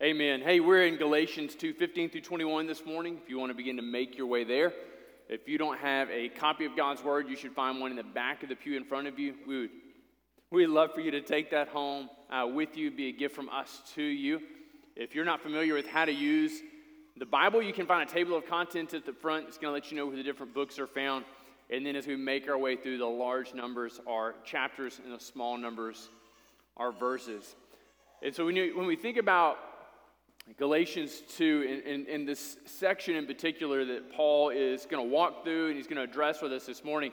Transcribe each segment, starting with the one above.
Amen. Hey, we're in Galatians 2 15 through 21 this morning. If you want to begin to make your way there, if you don't have a copy of God's Word, you should find one in the back of the pew in front of you. We would we'd love for you to take that home uh, with you, be a gift from us to you. If you're not familiar with how to use the Bible, you can find a table of contents at the front. It's going to let you know where the different books are found. And then as we make our way through, the large numbers are chapters and the small numbers are verses. And so when, you, when we think about Galatians 2, in, in, in, this section in particular that Paul is going to walk through and he's going to address with us this morning.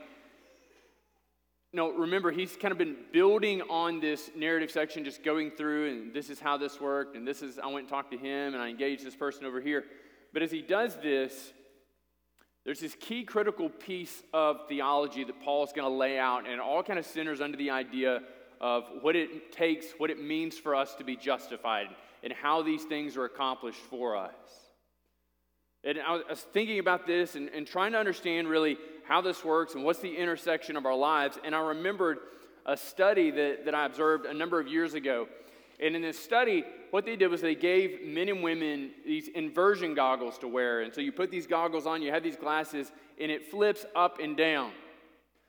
No, remember, he's kind of been building on this narrative section, just going through, and this is how this worked, and this is, I went and talked to him, and I engaged this person over here. But as he does this, there's this key critical piece of theology that Paul's going to lay out, and it all kind of centers under the idea of what it takes, what it means for us to be justified and how these things are accomplished for us. And I was thinking about this and, and trying to understand really how this works and what's the intersection of our lives. And I remembered a study that, that I observed a number of years ago. And in this study, what they did was they gave men and women these inversion goggles to wear. And so you put these goggles on, you have these glasses, and it flips up and down.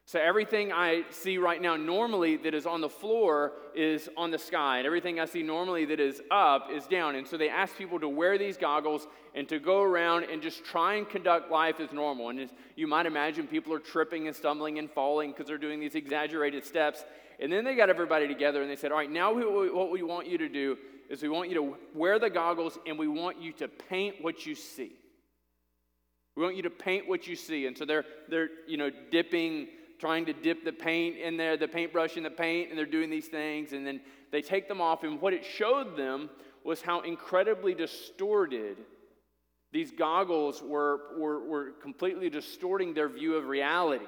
So everything I see right now normally that is on the floor is on the sky, and everything I see normally that is up is down. And so they ask people to wear these goggles and to go around and just try and conduct life as normal. And you might imagine, people are tripping and stumbling and falling because they're doing these exaggerated steps. And then they got everybody together and they said, All right, now what we want you to do is we want you to wear the goggles and we want you to paint what you see. We want you to paint what you see. And so they're, they're you know, dipping trying to dip the paint in there, the paintbrush in the paint, and they're doing these things, and then they take them off. And what it showed them was how incredibly distorted these goggles were, were, were completely distorting their view of reality.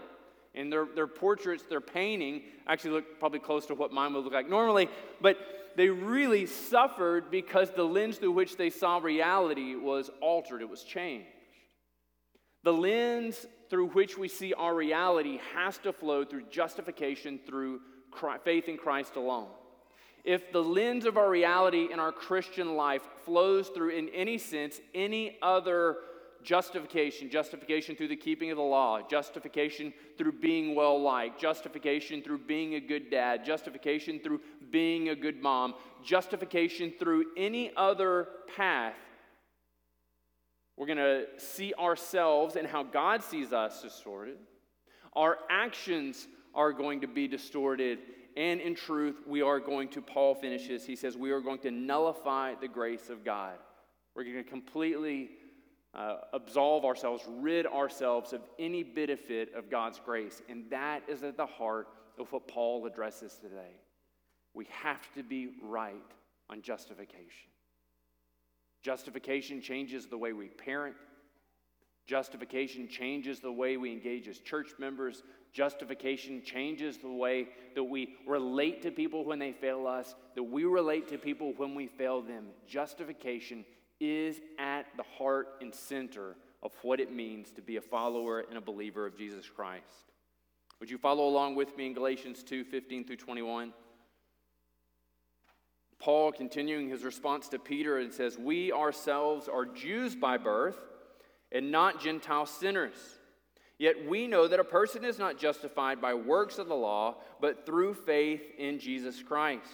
And their, their portraits, their painting, actually look probably close to what mine would look like normally, but they really suffered because the lens through which they saw reality was altered, it was changed. The lens through which we see our reality has to flow through justification through faith in Christ alone. If the lens of our reality in our Christian life flows through, in any sense, any other justification, justification through the keeping of the law, justification through being well liked, justification through being a good dad, justification through being a good mom, justification through any other path, we're going to see ourselves and how God sees us distorted. Our actions are going to be distorted. And in truth, we are going to, Paul finishes, he says, we are going to nullify the grace of God. We're going to completely uh, absolve ourselves, rid ourselves of any benefit of God's grace. And that is at the heart of what Paul addresses today. We have to be right on justification. Justification changes the way we parent. Justification changes the way we engage as church members. Justification changes the way that we relate to people when they fail us, that we relate to people when we fail them. Justification is at the heart and center of what it means to be a follower and a believer of Jesus Christ. Would you follow along with me in Galatians 2 15 through 21? Paul, continuing his response to Peter, and says, We ourselves are Jews by birth and not Gentile sinners. Yet we know that a person is not justified by works of the law, but through faith in Jesus Christ.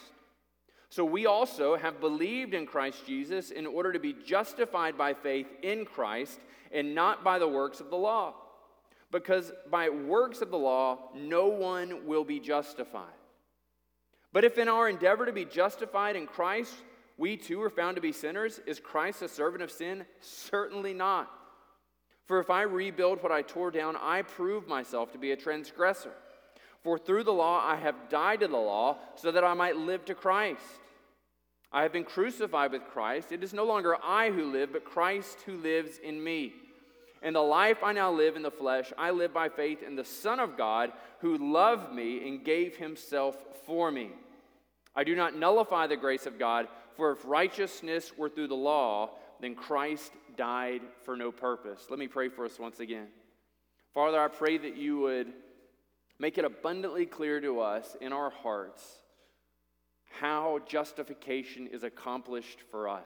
So we also have believed in Christ Jesus in order to be justified by faith in Christ and not by the works of the law. Because by works of the law, no one will be justified. But if in our endeavor to be justified in Christ, we too are found to be sinners, is Christ a servant of sin? Certainly not. For if I rebuild what I tore down, I prove myself to be a transgressor. For through the law I have died to the law, so that I might live to Christ. I have been crucified with Christ. It is no longer I who live, but Christ who lives in me. And the life I now live in the flesh, I live by faith in the Son of God, who loved me and gave himself for me. I do not nullify the grace of God, for if righteousness were through the law, then Christ died for no purpose. Let me pray for us once again. Father, I pray that you would make it abundantly clear to us in our hearts how justification is accomplished for us.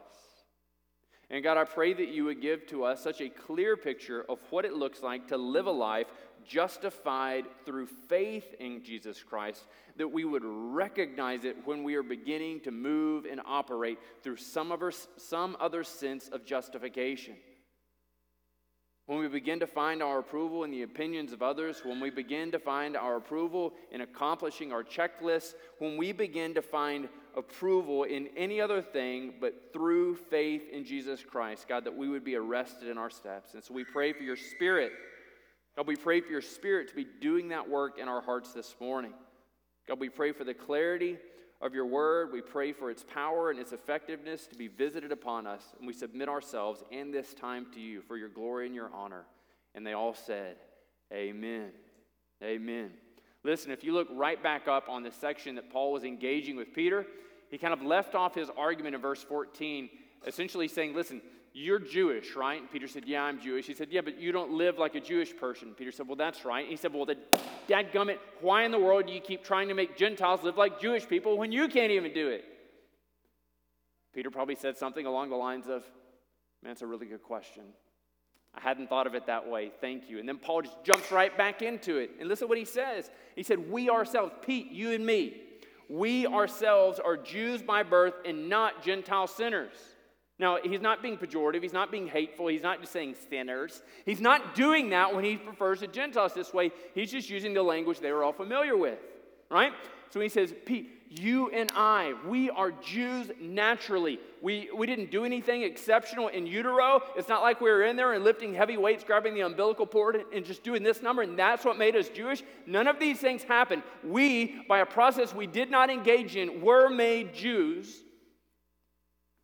And God, I pray that you would give to us such a clear picture of what it looks like to live a life justified through faith in Jesus Christ, that we would recognize it when we are beginning to move and operate through some, our, some other sense of justification. When we begin to find our approval in the opinions of others, when we begin to find our approval in accomplishing our checklist, when we begin to find approval in any other thing but through faith in Jesus Christ, God, that we would be arrested in our steps. And so we pray for your spirit. God, we pray for your spirit to be doing that work in our hearts this morning. God, we pray for the clarity of your word. We pray for its power and its effectiveness to be visited upon us. And we submit ourselves in this time to you for your glory and your honor. And they all said, Amen. Amen. Listen, if you look right back up on the section that Paul was engaging with Peter, he kind of left off his argument in verse 14, essentially saying, Listen, you're Jewish, right? And Peter said, Yeah, I'm Jewish. He said, Yeah, but you don't live like a Jewish person. Peter said, Well, that's right. he said, Well, the dadgummit, why in the world do you keep trying to make Gentiles live like Jewish people when you can't even do it? Peter probably said something along the lines of, Man, it's a really good question. I hadn't thought of it that way. Thank you. And then Paul just jumps right back into it. And listen to what he says. He said, We ourselves, Pete, you and me, we ourselves are Jews by birth and not Gentile sinners. Now, he's not being pejorative. He's not being hateful. He's not just saying sinners. He's not doing that when he refers to Gentiles this way. He's just using the language they were all familiar with, right? So he says, Pete, you and I, we are Jews naturally. We, we didn't do anything exceptional in utero. It's not like we were in there and lifting heavy weights, grabbing the umbilical cord, and just doing this number, and that's what made us Jewish. None of these things happened. We, by a process we did not engage in, were made Jews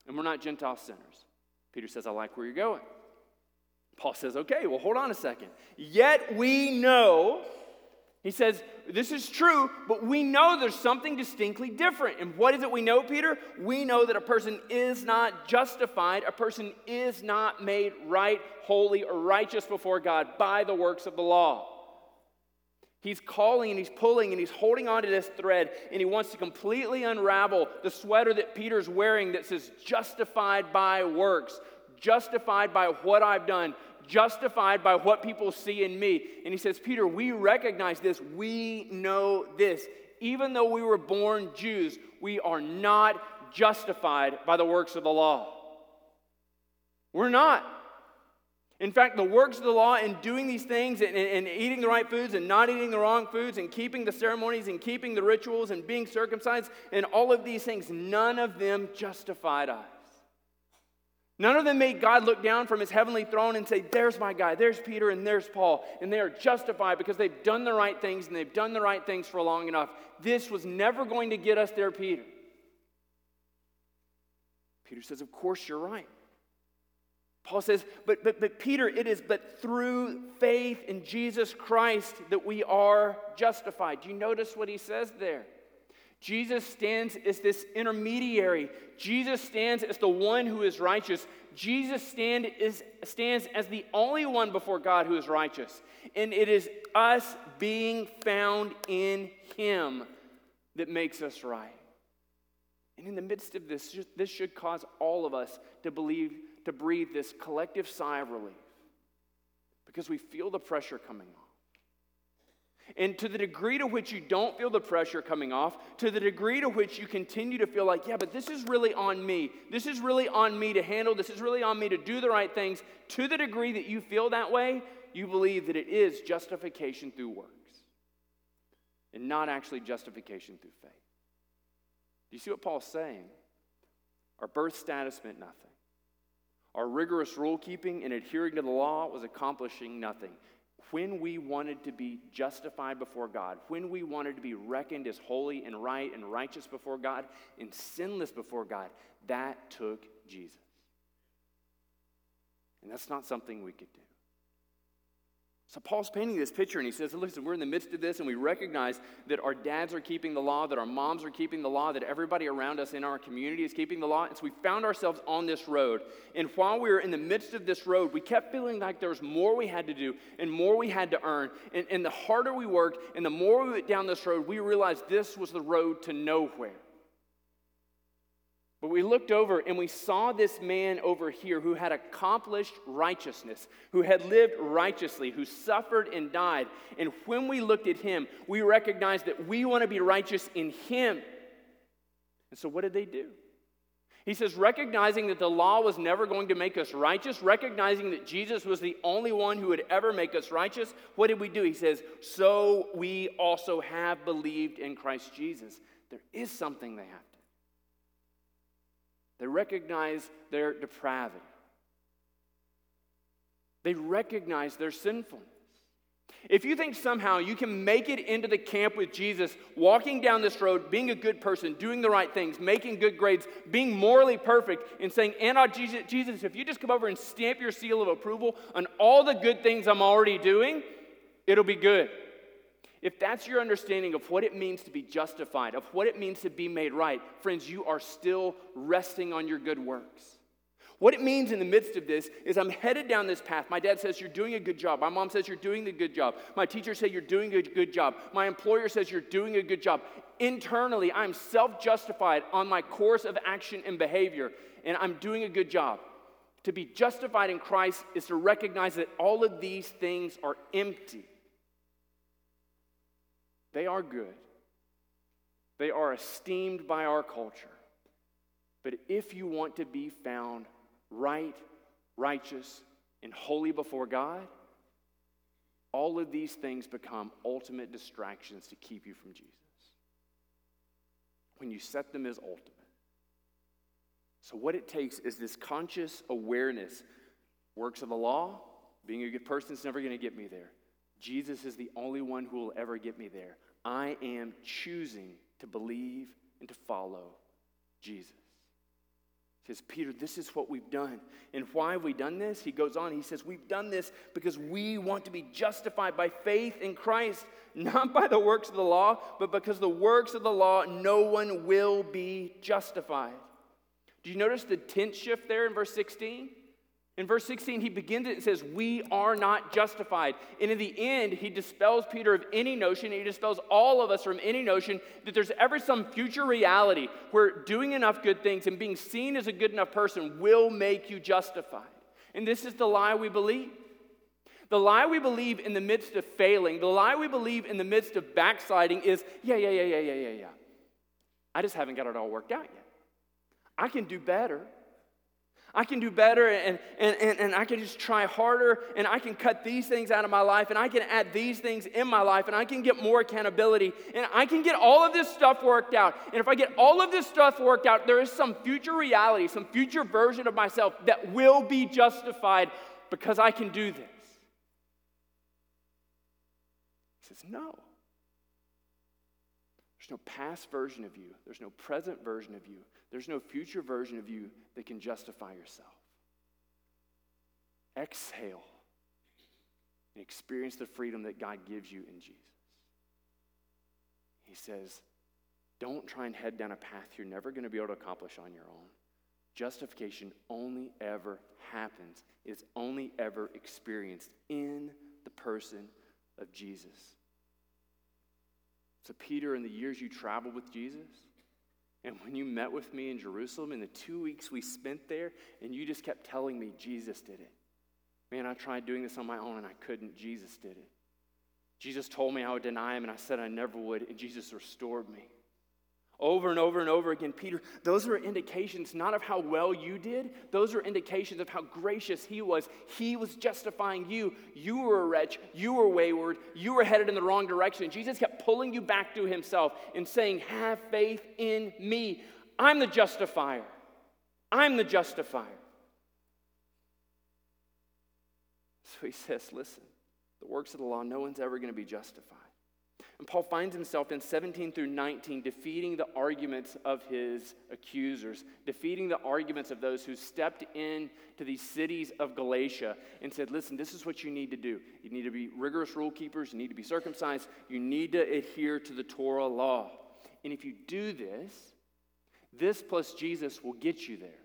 and we're not Gentile sinners. Peter says, I like where you're going. Paul says, okay, well, hold on a second. Yet we know, he says, this is true, but we know there's something distinctly different. And what is it we know, Peter? We know that a person is not justified, a person is not made right, holy, or righteous before God by the works of the law. He's calling and he's pulling and he's holding on to this thread and he wants to completely unravel the sweater that Peter's wearing that says, justified by works, justified by what I've done, justified by what people see in me. And he says, Peter, we recognize this. We know this. Even though we were born Jews, we are not justified by the works of the law. We're not. In fact, the works of the law and doing these things and, and, eating the right foods and not eating the wrong foods and keeping the ceremonies and keeping the rituals and being circumcised and all of these things, none of them justified us. None of them made God look down from his heavenly throne and say, There's my guy, there's Peter, and there's Paul. And they are justified because they've done the right things and they've done the right things for long enough. This was never going to get us there, Peter. Peter says, Of course, you're right. Paul says, but, but, but Peter, it is but through faith in Jesus Christ that we are justified. Do you notice what he says there? Jesus stands as this intermediary. Jesus stands as the one who is righteous. Jesus stand is, stands as the only one before God who is righteous. And it is us being found in him that makes us right. And in the midst of this, this should cause all of us to believe to breathe this collective sigh of relief because we feel the pressure coming off. And to the degree to which you don't feel the pressure coming off, to the degree to which you continue to feel like, yeah, but this is really on me. This is really on me to handle. This is really on me to do the right things. To the degree that you feel that way, you believe that it is justification through works and not actually justification through faith. Do you see what Paul's saying? Our birth status meant nothing. Our rigorous rule keeping and adhering to the law was accomplishing nothing. When we wanted to be justified before God, when we wanted to be reckoned as holy and right and righteous before God and sinless before God, that took Jesus. And that's not something we could do. So Paul's painting this picture and he says, listen, we're in the midst of this and we recognize that our dads are keeping the law, that our moms are keeping the law, that everybody around us in our community is keeping the law. And so we found ourselves on this road. And while we were in the midst of this road, we kept feeling like there was more we had to do and more we had to earn. And, and the harder we worked and the more we went down this road, we realized this was the road to nowhere. But we looked over and we saw this man over here who had accomplished righteousness, who had lived righteously, who suffered and died. And when we looked at him, we recognized that we want to be righteous in him. And so, what did they do? He says, recognizing that the law was never going to make us righteous, recognizing that Jesus was the only one who would ever make us righteous, what did we do? He says, so we also have believed in Christ Jesus. There is something they have they recognize their depravity. They recognize their sinfulness. If you think somehow you can make it into the camp with Jesus, walking down this road, being a good person, doing the right things, making good grades, being morally perfect, and saying, Anna, Jesus, Jesus, if you just come over and stamp your seal of approval on all the good things I'm already doing, it'll be good. If that's your understanding of what it means to be justified, of what it means to be made right, friends, you are still resting on your good works. What it means in the midst of this is I'm headed down this path. My dad says you're doing a good job. My mom says you're doing a good job. My teacher says you're doing a good job. My employer says you're doing a good job. Internally, I'm self justified on my course of action and behavior, and I'm doing a good job. To be justified in Christ is to recognize that all of these things are empty. They are good, they are esteemed by our culture. But if you want to be found right, righteous, and holy before God, all of these things become ultimate distractions to keep you from Jesus. When you set them as ultimate. So, what it takes is this conscious awareness works of the law, being a good person is never going to get me there. Jesus is the only one who will ever get me there. I am choosing to believe and to follow Jesus. He says, Peter, this is what we've done. And why have we done this? He goes on, he says, We've done this because we want to be justified by faith in Christ, not by the works of the law, but because the works of the law, no one will be justified. Do you notice the tense shift there in verse 16? In verse 16, he begins it and says, We are not justified. And in the end, he dispels Peter of any notion, he dispels all of us from any notion that there's ever some future reality where doing enough good things and being seen as a good enough person will make you justified. And this is the lie we believe. The lie we believe in the midst of failing, the lie we believe in the midst of backsliding is, yeah, yeah, yeah, yeah, yeah, yeah, yeah. I just haven't got it all worked out yet. I can do better. I can do better and, and, and, and I can just try harder and I can cut these things out of my life and I can add these things in my life and I can get more accountability and I can get all of this stuff worked out. And if I get all of this stuff worked out, there is some future reality, some future version of myself that will be justified because I can do this. He says, No. There's no past version of you, there's no present version of you, there's no future version of you that can justify yourself. Exhale and experience the freedom that God gives you in Jesus. He says, don't try and head down a path you're never going to be able to accomplish on your own. Justification only ever happens, it's only ever experienced in the person of Jesus. So, Peter, in the years you traveled with Jesus, and when you met with me in Jerusalem in the two weeks we spent there, and you just kept telling me Jesus did it. Man, I tried doing this on my own and I couldn't. Jesus did it. Jesus told me I would deny him, and I said I never would, and Jesus restored me. Over and over and over again, Peter, those are indications not of how well you did, those are indications of how gracious he was. He was justifying you. You were a wretch, you were wayward, you were headed in the wrong direction. Jesus kept pulling you back to himself and saying, Have faith in me. I'm the justifier. I'm the justifier. So he says, Listen, the works of the law, no one's ever going to be justified. Paul finds himself in 17 through 19 defeating the arguments of his accusers, defeating the arguments of those who stepped in to these cities of Galatia and said, Listen, this is what you need to do. You need to be rigorous rule keepers, you need to be circumcised, you need to adhere to the Torah law. And if you do this, this plus Jesus will get you there.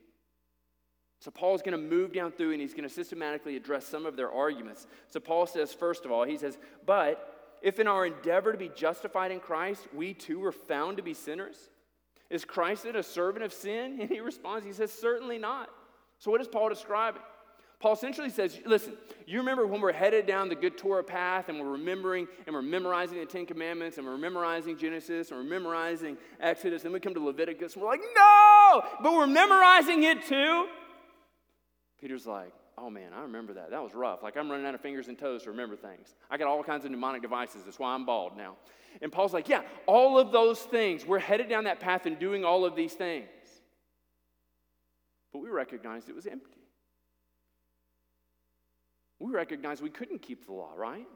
So Paul's going to move down through and he's going to systematically address some of their arguments. So Paul says, first of all, he says, But if in our endeavor to be justified in Christ, we too were found to be sinners, Is Christ then a servant of sin? And he responds, he says, Certainly not. So, what is Paul describing? Paul essentially says, listen, you remember when we're headed down the good Torah path and we're remembering and we're memorizing the Ten Commandments and we're memorizing Genesis and we're memorizing Exodus, and we come to Leviticus and we're like, no, but we're memorizing it too. Peter's like, oh man, I remember that. That was rough. Like I'm running out of fingers and toes to remember things. I got all kinds of mnemonic devices. That's why I'm bald now. And Paul's like, yeah, all of those things, we're headed down that path and doing all of these things. But we recognized it was empty. We recognized we couldn't keep the law, right?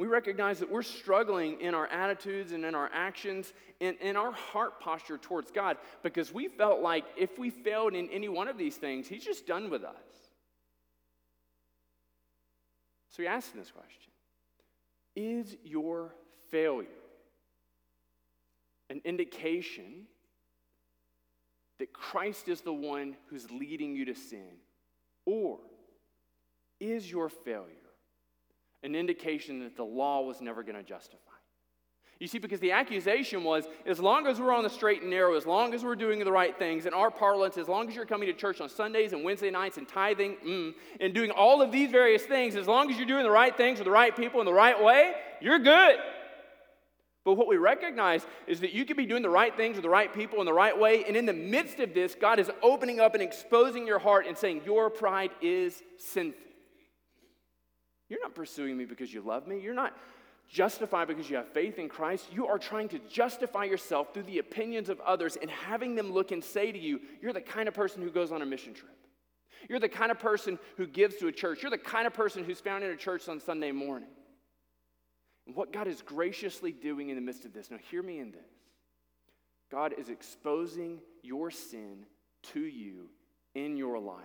We recognize that we're struggling in our attitudes and in our actions and in our heart posture towards God because we felt like if we failed in any one of these things, He's just done with us. So he asked this question Is your failure an indication that Christ is the one who's leading you to sin? Or is your failure an indication that the law was never going to justify? You see, because the accusation was as long as we're on the straight and narrow, as long as we're doing the right things, in our parlance, as long as you're coming to church on Sundays and Wednesday nights and tithing mm, and doing all of these various things, as long as you're doing the right things with the right people in the right way, you're good. But what we recognize is that you can be doing the right things with the right people in the right way, and in the midst of this, God is opening up and exposing your heart and saying, Your pride is sinful. You're not pursuing me because you love me. You're not justified because you have faith in Christ. You are trying to justify yourself through the opinions of others and having them look and say to you, You're the kind of person who goes on a mission trip. You're the kind of person who gives to a church. You're the kind of person who's found in a church on Sunday morning. And what God is graciously doing in the midst of this, now hear me in this God is exposing your sin to you in your life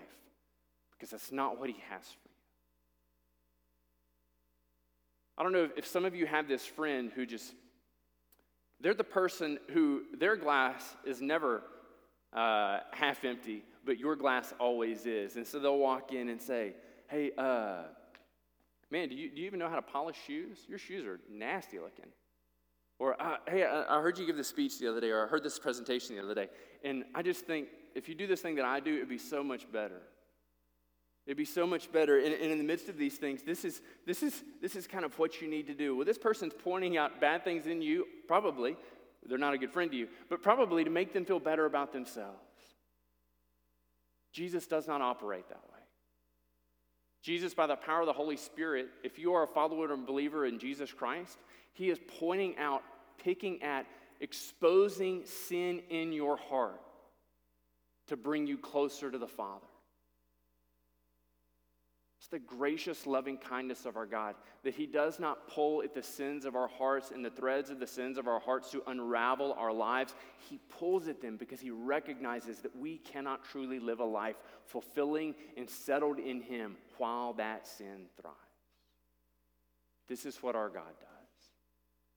because that's not what He has for you. I don't know if some of you have this friend who just, they're the person who their glass is never uh, half empty, but your glass always is. And so they'll walk in and say, Hey, uh, man, do you, do you even know how to polish shoes? Your shoes are nasty looking. Or, uh, hey, I, I heard you give this speech the other day, or I heard this presentation the other day, and I just think if you do this thing that I do, it'd be so much better. It'd be so much better. And, and, in the midst of these things, this is, this, is, this is kind of what you need to do. Well, this person's pointing out bad things in you, probably. They're not a good friend to you, but probably to make them feel better about themselves. Jesus does not operate that way. Jesus, by the power of the Holy Spirit, if you are a follower and believer in Jesus Christ, He is pointing out, picking at, exposing sin in your heart to bring you closer to the Father. It's the gracious, loving kindness of our God that He does not pull at the sins of our hearts and the threads of the sins of our hearts to unravel our lives. He pulls at them because He recognizes that we cannot truly live a life fulfilling and settled in Him while that sin thrives. This is what our God does.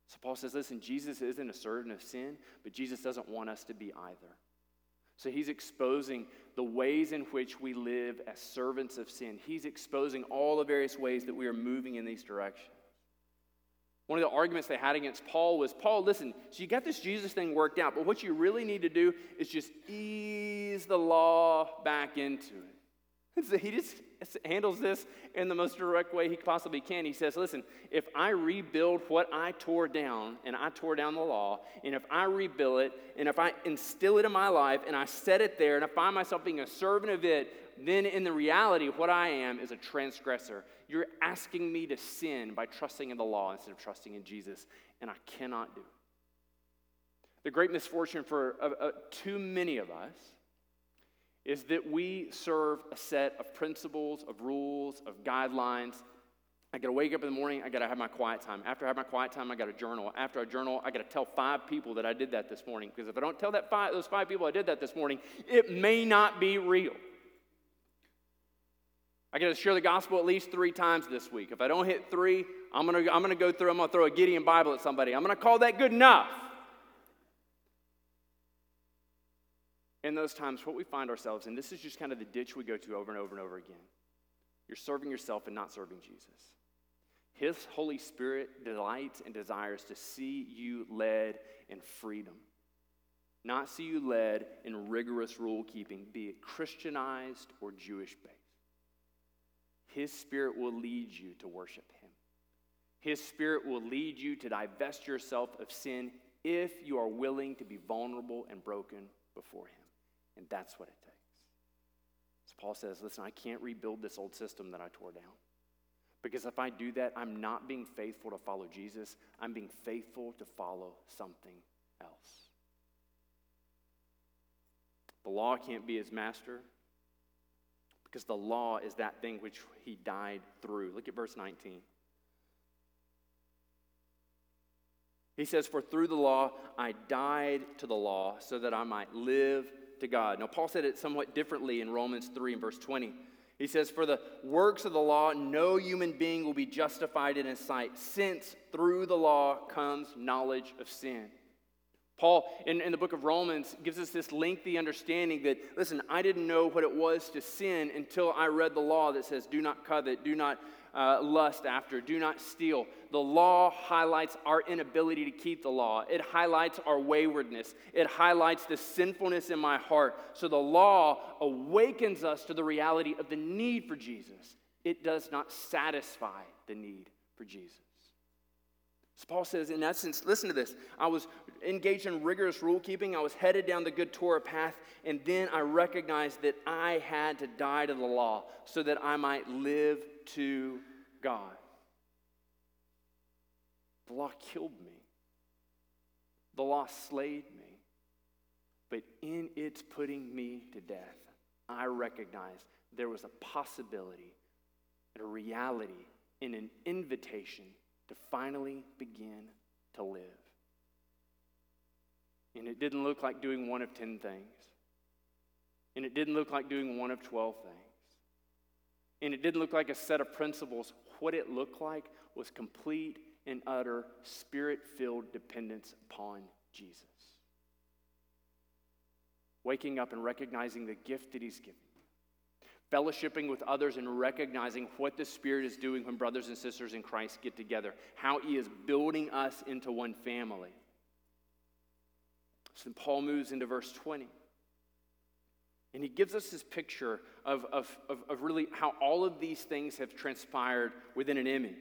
So Paul says, listen, Jesus isn't a servant of sin, but Jesus doesn't want us to be either. So he's exposing the ways in which we live as servants of sin. He's exposing all the various ways that we are moving in these directions. One of the arguments they had against Paul was Paul, listen, so you got this Jesus thing worked out, but what you really need to do is just ease the law back into it. So he just handles this in the most direct way he possibly can. He says, Listen, if I rebuild what I tore down, and I tore down the law, and if I rebuild it, and if I instill it in my life, and I set it there, and I find myself being a servant of it, then in the reality, what I am is a transgressor. You're asking me to sin by trusting in the law instead of trusting in Jesus, and I cannot do it. The great misfortune for uh, uh, too many of us is that we serve a set of principles, of rules, of guidelines. I got to wake up in the morning, I got to have my quiet time. After I have my quiet time, I got to journal. After I journal, I got to tell five people that I did that this morning. Because if I don't tell that five, those five people I did that this morning, it may not be real. I got to share the gospel at least three times this week. If I don't hit three, I'm to I'm to go through, I'm to throw a Gideon Bible at somebody. I'm to call that good enough. In those times, what we find ourselves in, this is just kind of the ditch we go to over and over and over again. You're serving yourself and not serving Jesus. His Holy Spirit delights and desires to see you led in freedom. not see you led in rigorous rule keeping, be it Christianized or Jewish based. His Spirit will lead you to worship Him. His Spirit will lead you to divest yourself of sin if you are willing to be vulnerable and broken before Him. And that's what it takes. So Paul says, listen, I can't rebuild this old system that I tore down. Because if I do that, I'm not being faithful to follow Jesus, I'm being faithful to follow something else. The law can't be his master because the law is that thing which he died through. Look at verse 19. He says, For through the law I died to the law so that I might live to God. Now, Paul said it somewhat differently in Romans 3 and verse 20. He says, For the works of the law, no human being will be justified in his sight, since through the law comes knowledge of sin. Paul, in, in the book of Romans, gives us this lengthy understanding that, listen, I didn't know what it was to sin until I read the law that says, do not covet, do not uh, lust after, do not steal. The law highlights our inability to keep the law, it highlights our waywardness, it highlights the sinfulness in my heart. So the law awakens us to the reality of the need for Jesus. It does not satisfy the need for Jesus. So Paul says, in essence, listen to this. I was engaged in rigorous rule keeping. I was headed down the good Torah path, and then I recognized that I had to die to the law so that I might live to God. The law killed me, the law slayed me. But in its putting me to death, I recognized there was a possibility, and a reality, and an invitation to finally begin to live. And it didn't look like doing one of 10 things. And it didn't look like doing one of 12 things. And it didn't look like a set of principles. What it looked like was complete and utter spirit filled dependence upon Jesus. Waking up and recognizing the gift that He's given fellowshipping with others and recognizing what the Spirit is doing when brothers and sisters in Christ get together, how He is building us into one family. So Paul moves into verse 20. And he gives us this picture of, of, of, of, really how all of these things have transpired within an image.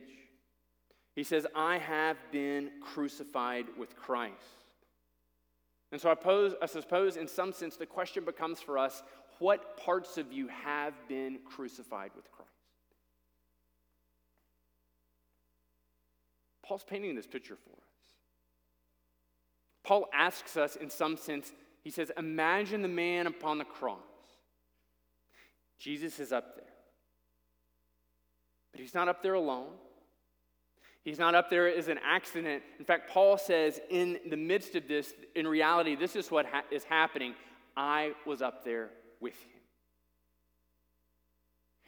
He says, I have been crucified with Christ. And so I, pose, I suppose, in some sense, the question becomes for us what parts of you have been crucified with Christ? Paul's painting this picture for us. Paul asks us, in some sense, he says, Imagine the man upon the cross. Jesus is up there. But he's not up there alone. He's not up there as an accident. In fact, Paul says, in the midst of this, in reality, this is what ha- is happening. I was up there with him.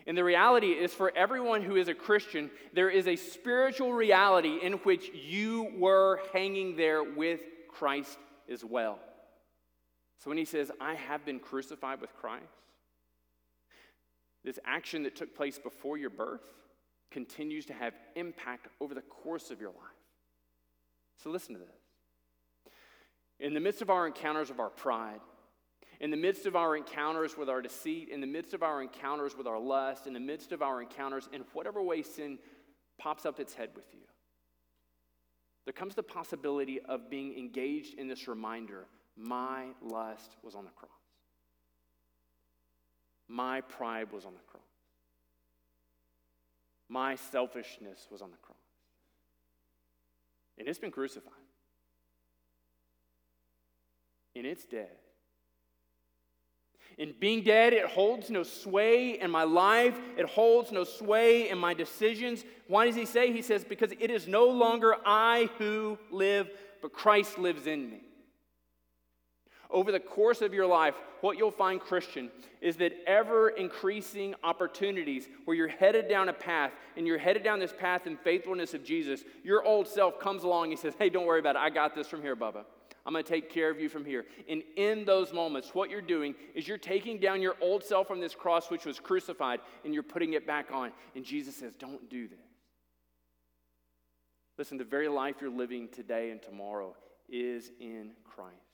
And the reality is, for everyone who is a Christian, there is a spiritual reality in which you were hanging there with Christ as well. So when he says, I have been crucified with Christ, this action that took place before your birth continues to have impact over the course of your life. So listen to this. In the midst of our encounters of our pride, in the midst of our encounters with our deceit, in the midst of our encounters with our lust, in the midst of our encounters in whatever way sin pops up its head with you, there comes the possibility of being engaged in this reminder my lust was on the cross, my pride was on the cross, my selfishness was on the cross. And it's been crucified. And it's dead. In being dead, it holds no sway in my life. It holds no sway in my decisions. Why does he say? He says, Because it is no longer I who live, but Christ lives in me. Over the course of your life, what you'll find, Christian, is that ever increasing opportunities where you're headed down a path and you're headed down this path in faithfulness of Jesus, your old self comes along and says, Hey, don't worry about it. I got this from here, Bubba. I'm going to take care of you from here. And in those moments, what you're doing is you're taking down your old self from this cross, which was crucified, and you're putting it back on. And Jesus says, Don't do this. Listen, the very life you're living today and tomorrow is in Christ.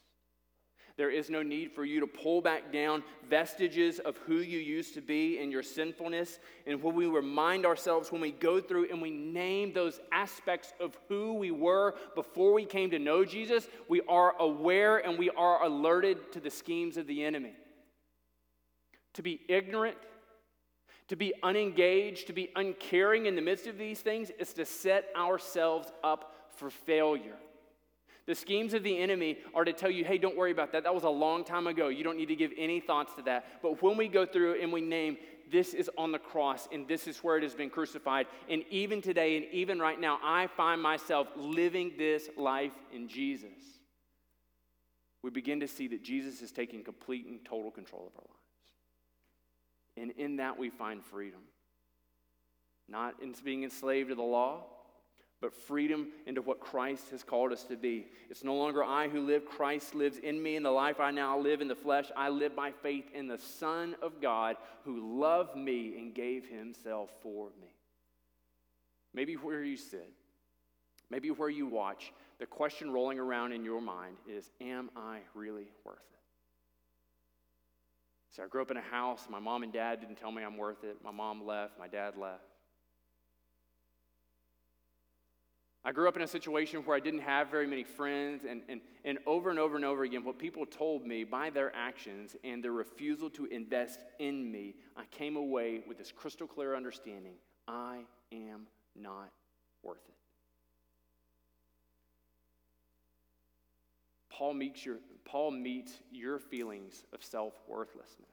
There is no need for you to pull back down vestiges of who you used to be in your sinfulness. And when we remind ourselves, when we go through and we name those aspects of who we were before we came to know Jesus, we are aware and we are alerted to the schemes of the enemy. To be ignorant, to be unengaged, to be uncaring in the midst of these things is to set ourselves up for failure. The schemes of the enemy are to tell you, hey, don't worry about that. That was a long time ago. You don't need to give any thoughts to that. But when we go through and we name, this is on the cross and this is where it has been crucified, and even today and even right now, I find myself living this life in Jesus. We begin to see that Jesus is taking complete and total control of our lives. And in that, we find freedom. Not in being enslaved to the law, but freedom into what Christ has called us to be. It's no longer I who live, Christ lives in me. In the life I now live in the flesh, I live by faith in the Son of God who loved me and gave himself for me. Maybe where you sit, maybe where you watch, the question rolling around in your mind is Am I really worth it? So I grew up in a house. My mom and dad didn't tell me I'm worth it. My mom left, my dad left. I grew up in a situation where I didn't have very many friends, and, and, and over and over and over again, what people told me by their actions and their refusal to invest in me, I came away with this crystal clear understanding I am not worth it. Paul meets your, Paul meets your feelings of self worthlessness.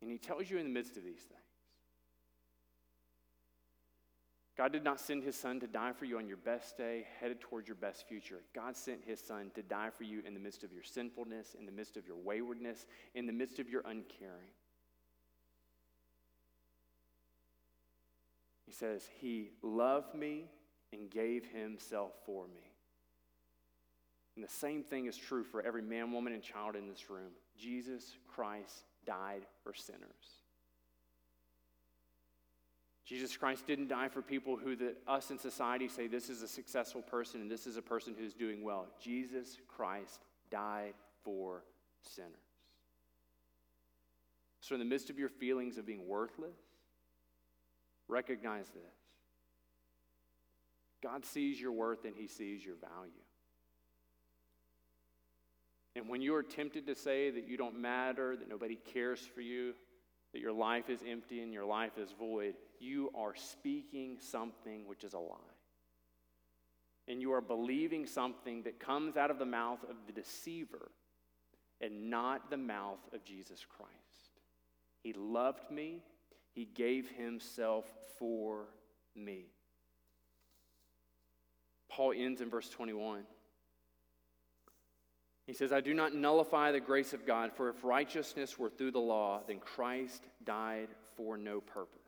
And he tells you in the midst of these things God did not send his son to die for you on your best day, headed towards your best future. God sent his son to die for you in the midst of your sinfulness, in the midst of your waywardness, in the midst of your uncaring. He says, He loved me and gave himself for me. And the same thing is true for every man, woman, and child in this room. Jesus Christ died for sinners. Jesus Christ didn't die for people who the, us in society say this is a successful person and this is a person who's doing well. Jesus Christ died for sinners. So, in the midst of your feelings of being worthless, recognize this God sees your worth and He sees your value. And when you are tempted to say that you don't matter, that nobody cares for you, that your life is empty and your life is void, you are speaking something which is a lie. And you are believing something that comes out of the mouth of the deceiver and not the mouth of Jesus Christ. He loved me, He gave Himself for me. Paul ends in verse 21. He says, I do not nullify the grace of God, for if righteousness were through the law, then Christ died for no purpose.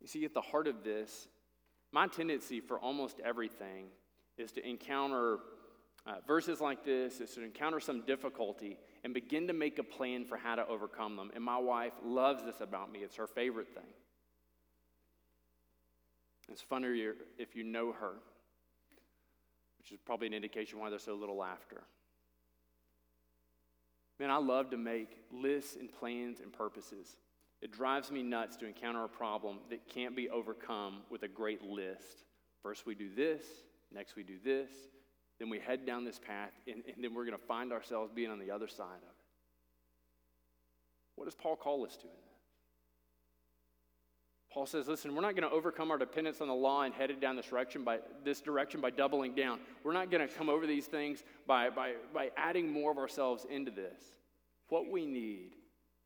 You see, at the heart of this, my tendency for almost everything is to encounter uh, verses like this, is to encounter some difficulty and begin to make a plan for how to overcome them. And my wife loves this about me, it's her favorite thing. It's funnier if you know her which is probably an indication why there's so little laughter. Man, I love to make lists and plans and purposes. It drives me nuts to encounter a problem that can't be overcome with a great list. First, we do this, next, we do this, then we head down this path, and, and then we're going to find ourselves being on the other side of it. What does Paul call us to in that? Paul says, listen, we're not going to overcome our dependence on the law and headed down this direction by this direction by doubling down. We're not going to come over these things by, by, by adding more of ourselves into this. What we need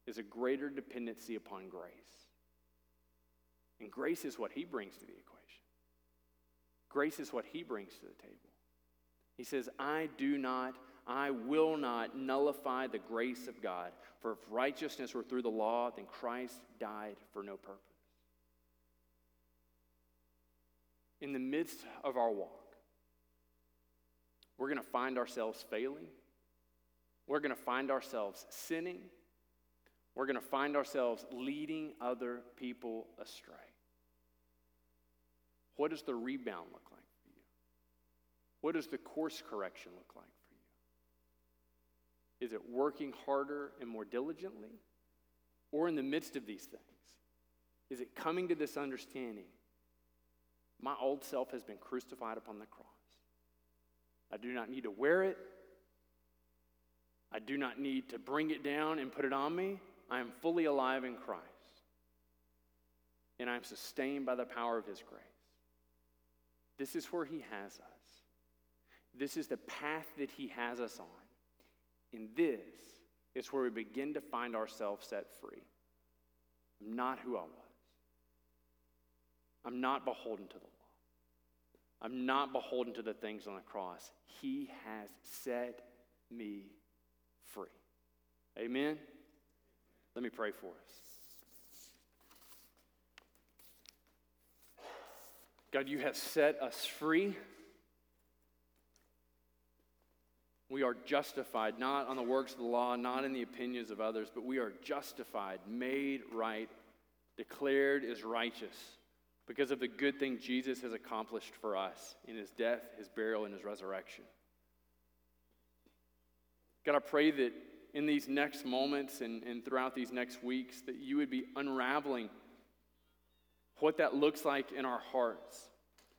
is a greater dependency upon grace. And grace is what he brings to the equation. Grace is what he brings to the table. He says, I do not, I will not nullify the grace of God. For if righteousness were through the law, then Christ died for no purpose. In the midst of our walk, we're going to find ourselves failing. We're going to find ourselves sinning. We're going to find ourselves leading other people astray. What does the rebound look like for you? What does the course correction look like for you? Is it working harder and more diligently? Or in the midst of these things? Is it coming to this understanding? My old self has been crucified upon the cross. I do not need to wear it. I do not need to bring it down and put it on me. I am fully alive in Christ. And I am sustained by the power of His grace. This is where He has us. This is the path that He has us on. And this is where we begin to find ourselves set free. I'm not who I was. I'm not beholden to the. I'm not beholden to the things on the cross. He has set me free. Amen? Let me pray for us. God, you have set us free. We are justified not on the works of the law, not in the opinions of others, but we are justified, made right, declared as righteous because of the good thing Jesus has accomplished for us in his death, his burial, and his resurrection. God, I pray that in these next moments and, and throughout these next weeks, that you would be unraveling what that looks like in our hearts,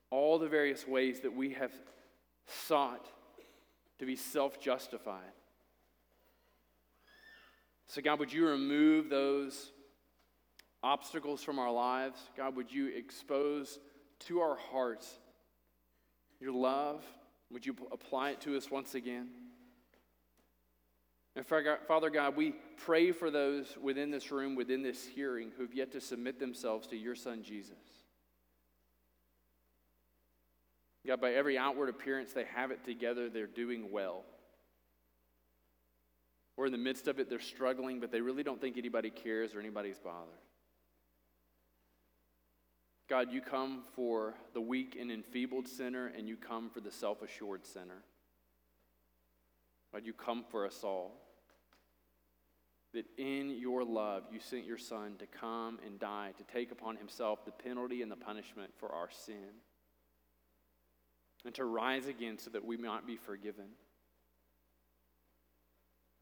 all the various ways that we have sought to be self justified. So, God, would you remove those obstacles from our lives? God, would you expose to our hearts your love? Would you apply it to us once again? And Father God, we pray for those within this room, within this hearing, who've yet to submit themselves to your Son, Jesus. God, by every outward appearance, they have it together, they're doing well. Or in the midst of it, they're struggling, but they really don't think anybody cares or anybody's bothered. God, you come for the weak and enfeebled sinner, and you come for the self assured sinner. God, you come for us all. That in your love, you sent your Son to come and die, to take upon himself the penalty and the punishment for our sin, and to rise again so that we might be forgiven.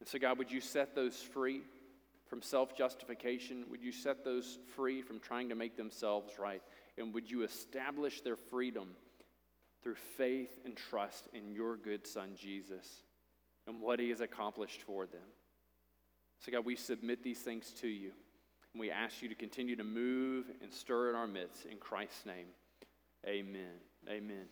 And so, God, would you set those free from self justification? Would you set those free from trying to make themselves right? And would you establish their freedom through faith and trust in your good Son, Jesus, and what he has accomplished for them? So, God, we submit these things to you. And we ask you to continue to move and stir in our midst. In Christ's name, amen. Amen.